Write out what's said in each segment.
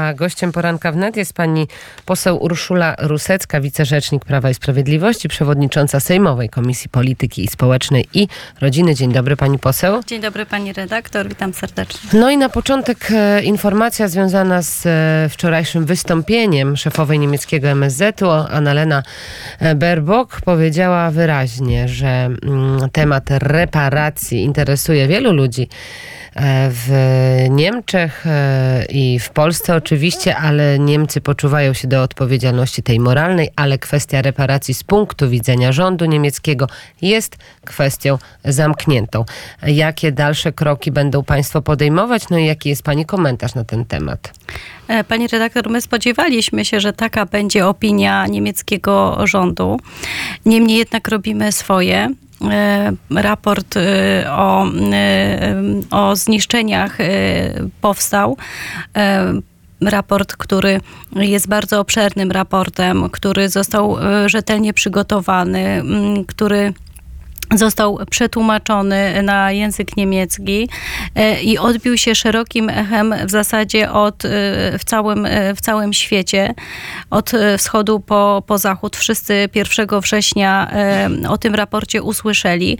A gościem poranka wnet jest pani poseł Urszula Rusecka, wicerzecznik Prawa i Sprawiedliwości, przewodnicząca Sejmowej Komisji Polityki i Społecznej i Rodziny. Dzień dobry pani poseł. Dzień dobry pani redaktor, witam serdecznie. No i na początek e, informacja związana z e, wczorajszym wystąpieniem szefowej niemieckiego MSZ-u, Annalena e, Baerbock, powiedziała wyraźnie, że mm, temat reparacji interesuje wielu ludzi w Niemczech e, i w Polsce oczywiście, ale Niemcy poczuwają się do odpowiedzialności tej moralnej, ale kwestia reparacji z punktu widzenia rządu niemieckiego jest kwestią zamkniętą. Jakie dalsze kroki będą państwo podejmować? No i jaki jest pani komentarz na ten temat? E, Pani redaktor, my spodziewaliśmy się, że taka będzie opinia niemieckiego rządu. Niemniej jednak robimy swoje. E, Raport e, o, e, o zniszczeniach powstał. Raport, który jest bardzo obszernym raportem, który został rzetelnie przygotowany, który został przetłumaczony na język niemiecki e, i odbił się szerokim echem w zasadzie od, e, w, całym, e, w całym świecie, od wschodu po, po zachód. Wszyscy 1 września o tym raporcie usłyszeli.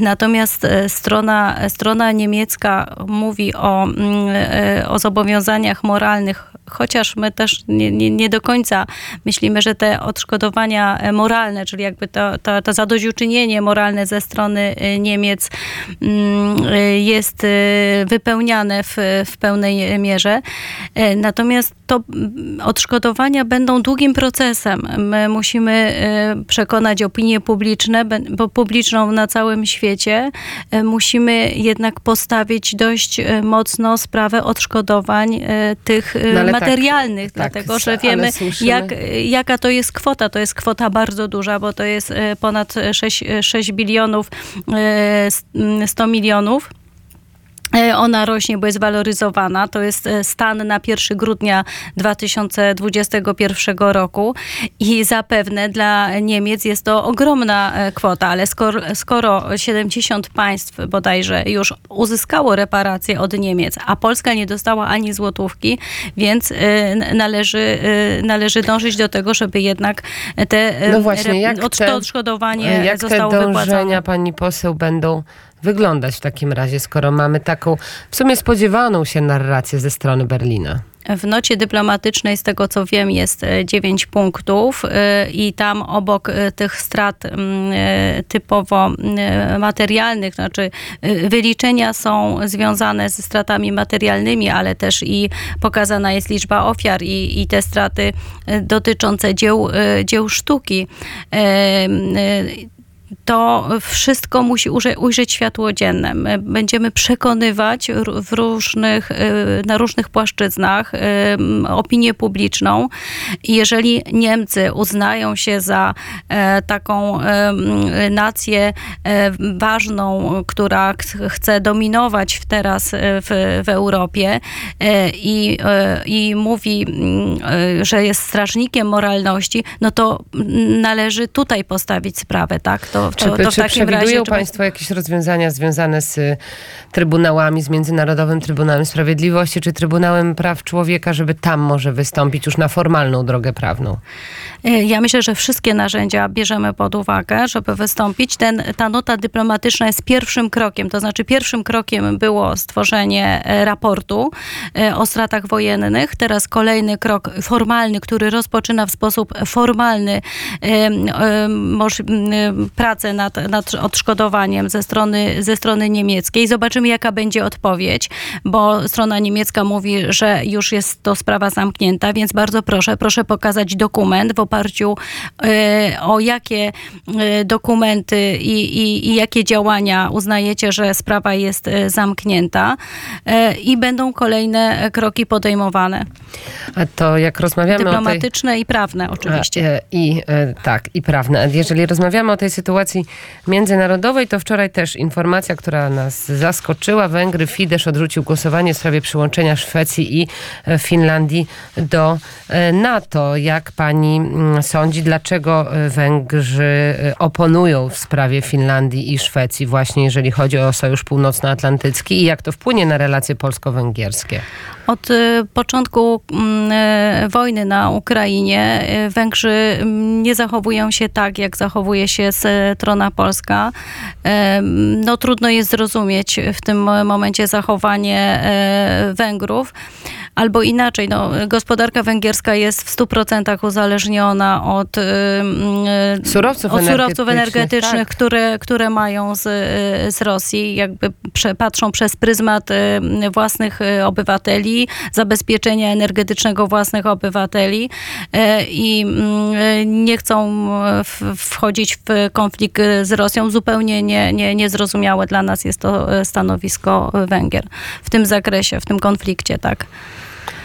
Natomiast strona, strona niemiecka mówi o, mm, o zobowiązaniach moralnych chociaż my też nie, nie, nie do końca myślimy, że te odszkodowania e, moralne, czyli jakby to, to, to zadośćuczynienie moralne ze strony e, Niemiec mm, e, jest wypełniane w, w pełnej mierze. Natomiast to mm, odszkodowania będą długim procesem. My musimy przekonać opinię publiczne, publiczną na całym świecie. Musimy jednak postawić dość mocno sprawę odszkodowań tych No materialnych, tak, dlatego że ale wiemy, jak, jaka to jest kwota. To jest kwota bardzo duża, bo to jest e, ponad 6, 6 bilionów e, 100 milionów. E, Ona rośnie, bo jest waloryzowana. To jest e, stan na 1 grudnia 2021 roku i zapewne dla Niemiec jest to ogromna e, kwota, ale skoro, skoro 70 państw bodajże już uzyskało reparacje od Niemiec, a Polska nie dostała ani złotówki, więc należy, należy dążyć do tego, żeby jednak te No właśnie, jak od- te- odszkodowanie Jak te zostało dążenia wypłacone. pani poseł będą wyglądać w takim razie, skoro mamy taką w sumie spodziewaną się narrację ze strony Berlina? W nocie dyplomatycznej, z tego co wiem, jest e, dziewięć punktów e, i tam obok e, tych strat mm, e, typowo e, materialnych, znaczy e, wyliczenia są związane ze stratami materialnymi, ale też i pokazana jest liczba ofiar i, i te straty e, dotyczące dzieł, e, dzieł sztuki. To wszystko musi ujrzeć światło dzienne. My będziemy przekonywać w różnych, y, na różnych płaszczyznach y, opinię publiczną. Jeżeli Niemcy uznają się za e, taką nację e, ważną, która ch- chce dominować teraz e, w, w Europie i, i mówi, mm, że jest strażnikiem moralności, no to mm, należy tutaj postawić sprawę, tak? To, Czy, to, to czy takim przewidują razie... Państwo jakieś rozwiązania związane z y, trybunałami, z Międzynarodowym Trybunałem Sprawiedliwości czy Trybunałem Praw Człowieka, żeby tam może wystąpić już na formalną drogę prawną? E, Ja myślę, że wszystkie narzędzia bierzemy pod uwagę, żeby wystąpić. Ten, ta nota dyplomatyczna jest pierwszym krokiem, to znaczy pierwszym krokiem było stworzenie e, raportu e, o stratach wojennych. Teraz kolejny krok formalny, który rozpoczyna w sposób formalny m, pracę nad, nad odszkodowaniem ze strony, ze strony niemieckiej. Zobaczymy, jaka będzie odpowiedź, bo strona niemiecka mówi, że już jest to sprawa zamknięta, więc bardzo proszę, proszę pokazać dokument w oparciu e, o jakie e, dokumenty i, i, i jakie działania uznajecie, że sprawa jest e, zamknięta e, i będą kolejne kroki podejmowane. A to jak rozmawiamy o tej... Dyplomatyczne i prawne oczywiście. A, I tak, i prawne. Jeżeli rozmawiamy o tej sytuacji sytuacji międzynarodowej, to wczoraj też informacja, która nas zaskoczyła. Węgry, Fidesz odrzucił głosowanie w sprawie przyłączenia Szwecji i e, Finlandii do e, NATO. Jak pani mm, sądzi, dlaczego e, Węgrzy oponują w sprawie Finlandii i Szwecji, właśnie jeżeli chodzi o Sojusz Północnoatlantycki i jak to wpłynie na relacje polsko-węgierskie? Od początku mm, wojny na Ukrainie Węgrzy mm, nie zachowują się tak, jak zachowuje się strona polska. No trudno jest zrozumieć w tym momencie zachowanie e, Węgrów. Albo inaczej, no, gospodarka węgierska jest w 100% uzależniona od, y, mm, Surowców od surowców energetycznych, energetycznych, tak. które, które mają z, y, z Rosji. Jakby patrzą przez pryzmat y, własnych y, obywateli, zabezpieczenia energetycznego własnych obywateli y, i y, nie chcą y, wchodzić w konflikt y, z Rosją. Zupełnie nie, nie, niezrozumiałe dla nas jest to y, stanowisko y, Węgier w tym zakresie, w tym konflikcie, tak.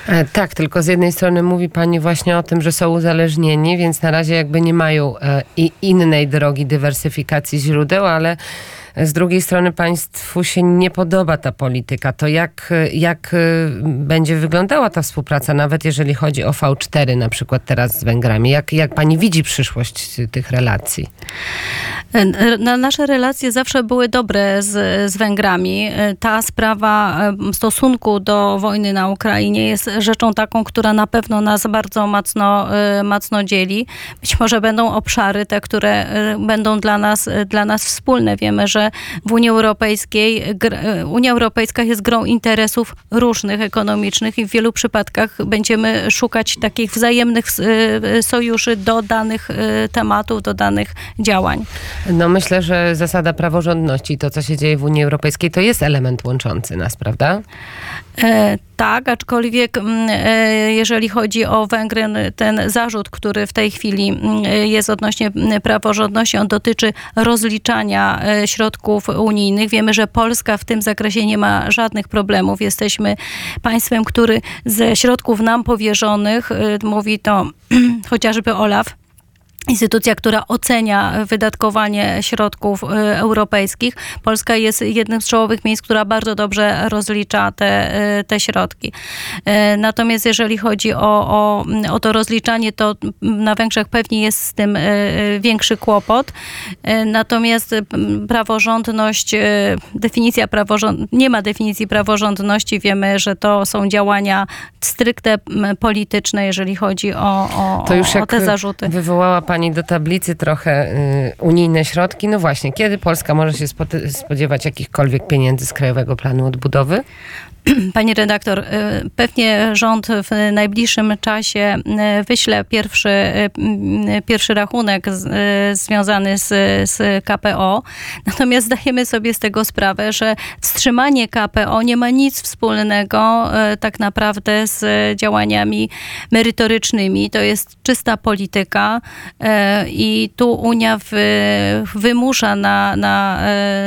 E, Tak, tylko z jednej strony mówi Pani właśnie o tym, że są uzależnieni, więc na razie jakby nie mają e, innej drogi dywersyfikacji źródeł, ale z drugiej strony państwu się nie podoba ta polityka. To jak, jak e, będzie wyglądała ta współpraca, nawet jeżeli chodzi o V4 na przykład teraz z Węgrami? Jak, jak Pani widzi przyszłość tych relacji? Na, nasze relacje zawsze były dobre z, z Węgrami. Ta sprawa stosunku do wojny na Ukrainie jest rzeczą taką, która na pewno nas bardzo mocno, e, mocno dzieli. Być może będą obszary te, które e, będą dla nas, dla nas wspólne. Wiemy, że w Unii Europejskiej e, Unia Europejska jest grą interesów różnych ekonomicznych i w wielu przypadkach będziemy szukać takich wzajemnych s- e, sojuszy do danych e, tematów, do danych działań. No myślę, że zasada praworządności, to co się dzieje w Unii Europejskiej, to jest element łączący nas, prawda? E, tak, aczkolwiek mm, e, jeżeli chodzi o Węgry, ten zarzut, który w tej chwili mm, jest odnośnie mm, praworządności, on dotyczy rozliczania e, środków unijnych. Wiemy, że Polska w tym zakresie nie ma żadnych problemów. Jesteśmy państwem, który ze środków nam powierzonych, e, mówi to chociażby OLAF, Instytucja, która ocenia wydatkowanie środków y, europejskich. Polska jest jednym z czołowych miejsc, która bardzo dobrze rozlicza te, y, te środki. Y, Natomiast jeżeli chodzi o, o, o to rozliczanie, to na Węgrzech pewnie jest z tym większy kłopot. Natomiast praworządność, definicja praworząd... nie ma definicji praworządności. Wiemy, że to są działania stricte polityczne, jeżeli chodzi o, o, To już o te zarzuty. wywołała Pani do tablicy trochę y, unijne środki. No właśnie, kiedy Polska może się spodziewać jakichkolwiek pieniędzy z Krajowego Planu Odbudowy? Pani redaktor, y, pewnie rząd w najbliższym czasie y, wyśle pierwszy, y, pierwszy rachunek z, związany z, z KPO. Natomiast zdajemy sobie z tego sprawę, że wstrzymanie KPO nie ma nic wspólnego tak naprawdę z działaniami merytorycznymi. To jest czysta polityka i tu Unia wy, wymusza na, na,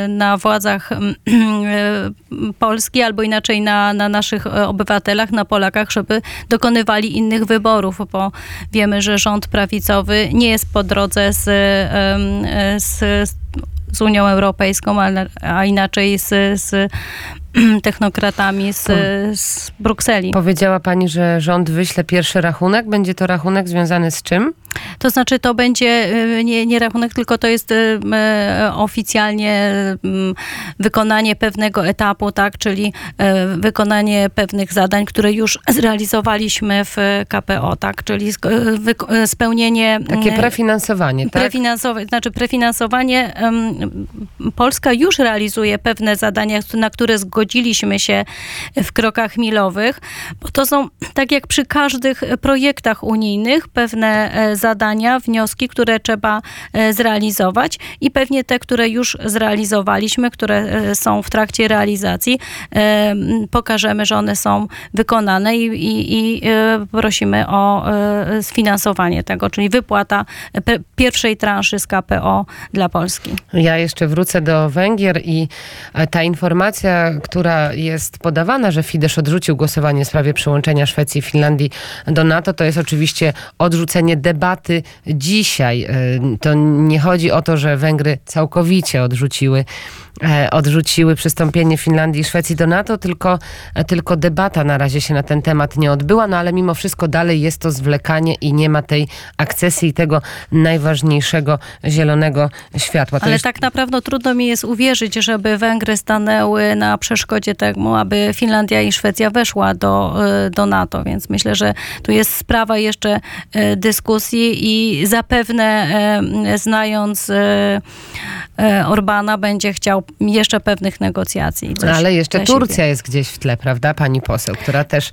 na władzach y, Polski albo inaczej na, na naszych e, obywatelach, na Polakach, żeby dokonywali innych wyborów, bo wiemy, że rząd prawicowy nie jest po drodze z, em, e, z, z Unią Europejską, ale, a inaczej z, z technokratami z, z Brukseli. Powiedziała Pani, że rząd wyśle pierwszy rachunek. Będzie to rachunek związany z czym? To znaczy, to będzie y, nie, nie rachunek, tylko to jest y, y, oficjalnie wykonanie pewnego etapu, tak, czyli y, wykonanie pewnych zadań, które już zrealizowaliśmy w KPO, tak, czyli y, spełnienie Takie prefinansowanie, tak? Prefinansowe, znaczy prefinansowanie. Polska już realizuje pewne zadania, na które zgodziliśmy się w krokach milowych, bo to są, tak jak przy każdych projektach unijnych, pewne e, zadania, wnioski, które trzeba e, zrealizować i pewnie te, które już zrealizowaliśmy, które e, są w trakcie realizacji, pokażemy, że one są wykonane i, i, i prosimy o sfinansowanie tego, czyli wypłata pierwszej transzy z KPO dla Polski. Ja jeszcze wrócę do Węgier i ta informacja, która która jest podawana, że Fidesz odrzucił głosowanie w sprawie przyłączenia Szwecji i Finlandii do NATO, to jest oczywiście odrzucenie debaty dzisiaj. E, To nie chodzi o to, że Węgry całkowicie odrzuciły e, odrzuciły przystąpienie Finlandii i Szwecji do NATO, tylko, e, tylko debata na razie się na ten temat nie odbyła, no ale mimo wszystko dalej jest to zwlekanie i nie ma tej akcesji i tego najważniejszego zielonego światła. To Ale tak naprawdę trudno mi jest uwierzyć, żeby Węgry stanęły na przeszkodzie temu, aby Finlandia i Szwecja weszła do, y, do NATO, więc myślę, że tu jest sprawa jeszcze y, dyskusji i zapewne y, znając Orbana będzie chciał jeszcze pewnych negocjacji. Ale jeszcze. Turcja jest gdzieś w tle, prawda, pani poseł, która też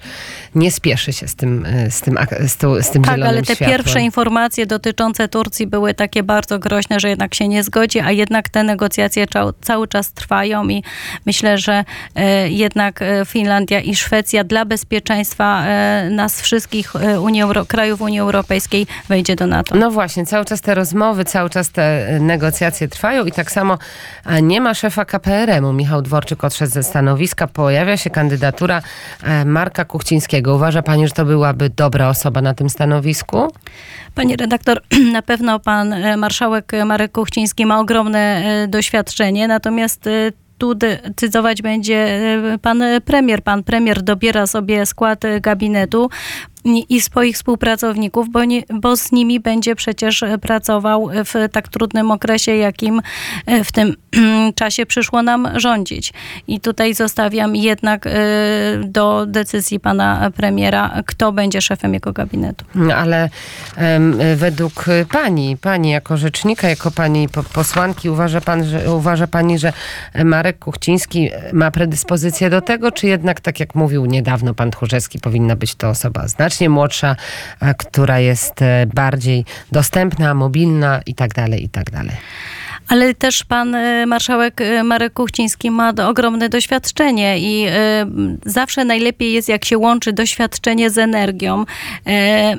nie spieszy się z tym, e, z tym, z z tym Tak, ale te światłem. pierwsze informacje dotyczące Turcji były takie bardzo groźne, że jednak się nie zgodzi, a jednak te negocjacje cał, cały czas trwają i myślę, że e, jednak e, Finlandia i Szwecja dla bezpieczeństwa e, nas wszystkich e, Unii Euro, krajów Unii Europejskiej wejdzie do NATO. No właśnie, cały czas te rozmowy, cały czas te e, negocjacje trwają i tak samo nie ma szefa KPRM-u. Michał Dworczyk odszedł ze stanowiska. Pojawia się kandydatura e, Marka Kuchcińskiego. Uważa pani, że to byłaby dobra osoba na tym stanowisku? Pani redaktor, na pewno pan e, marszałek Marek Kuchciński ma ogromne e, doświadczenie, natomiast tu decydować będzie pan premier. Pan premier dobiera sobie skład gabinetu i swoich współpracowników, bo, nie, bo z nimi będzie przecież e, pracował w tak trudnym okresie, jakim e, w tym czasie przyszło nam rządzić. I tutaj zostawiam jednak e, do decyzji pana premiera, kto będzie szefem jego gabinetu. No, Ale według pani, pani jako rzecznika, jako pani po- posłanki, uważa, pan, że, uważa pani, że Marek Kuchciński ma predyspozycję do tego, czy jednak, tak jak mówił niedawno pan Tchórzewski, powinna być to osoba znacznie młodsza, która jest e, bardziej dostępna, mobilna i tak dalej, i tak dalej. Ale też pan e, marszałek e, Marek Kuchciński ma do- ogromne doświadczenie i e, zawsze najlepiej jest, jak się łączy doświadczenie z energią.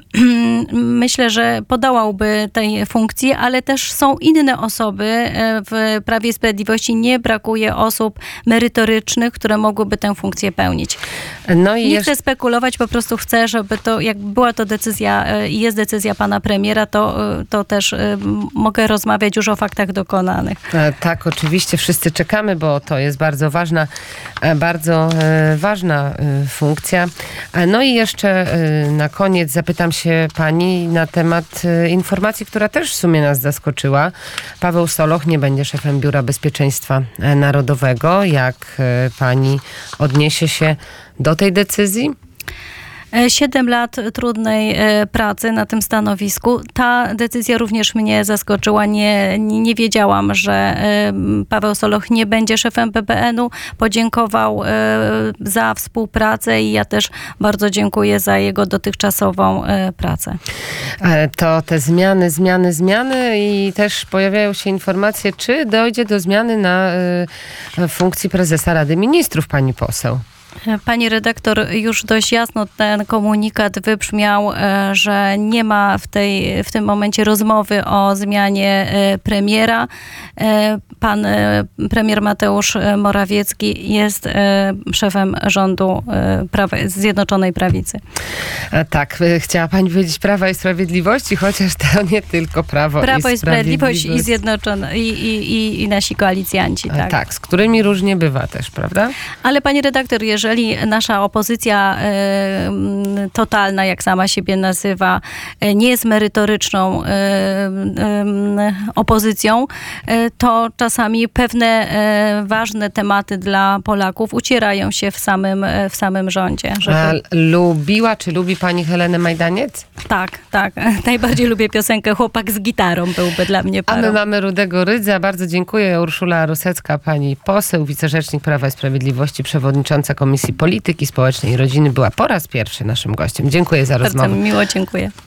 Myślę, że podołałby tej funkcji, ale też są inne osoby w Prawie i Sprawiedliwości. Nie brakuje osób merytorycznych, które mogłyby tę funkcję pełnić. No i Nie jeszcze... chcę spekulować, po prostu chcę, żeby to, jak była to decyzja i jest decyzja pana premiera, to, to też mogę rozmawiać już o faktach dokonanych. E, Tak, oczywiście wszyscy czekamy, bo to jest bardzo ważna, e, bardzo e, ważna funkcja. No i jeszcze na koniec zapytam się pani na temat informacji, która też w sumie nas zaskoczyła. Paweł Soloch nie będzie szefem Biura Bezpieczeństwa Narodowego. Jak pani odniesie się do tej decyzji? E, Siedem lat trudnej e, pracy na tym stanowisku. Ta decyzja również mnie zaskoczyła. Nie, nie, wiedziałam, że e, Paweł Soloch nie będzie szefem PBN-u. Podziękował za współpracę i ja też bardzo dziękuję za jego dotychczasową pracę. E, To te zmiany, zmiany, zmiany i też pojawiają się informacje, czy dojdzie do zmiany na funkcji prezesa Rady Ministrów, pani poseł. Pani redaktor, już dość jasno ten komunikat wybrzmiał, e, że nie ma w, tej, w tym momencie rozmowy o zmianie e, premiera. E, Pan premier Mateusz Morawiecki jest szefem rządu Prawa, Zjednoczonej Prawicy. Tak, chciała pani powiedzieć Prawa i Sprawiedliwości, chociaż to nie tylko Prawo, Prawo i Sprawiedliwość i Sprawiedliwość. Zjednoczone i, i, i, i nasi koalicjanci. Tak. tak, z którymi różnie bywa też, prawda? Ale pani redaktor, jeżeli nasza opozycja e, totalna, jak sama siebie nazywa, e, nie jest merytoryczną e, opozycją, to czasami pewne ważne tematy dla Polaków ucierają się w samym, w samym rządzie. Żeby... A lubiła, czy lubi pani Helenę Majdaniec? Tak, tak. Najbardziej lubię piosenkę Chłopak z gitarą byłby dla mnie A my parą. mamy Rudego Rydza. Bardzo dziękuję. Urszula Rusecka, pani poseł, wicerzecznik Prawa i Sprawiedliwości, przewodnicząca Komisji Polityki Społecznej i Rodziny była po raz pierwszy naszym gościem. Dziękuję za Bardzo rozmowę. mi miło, dziękuję.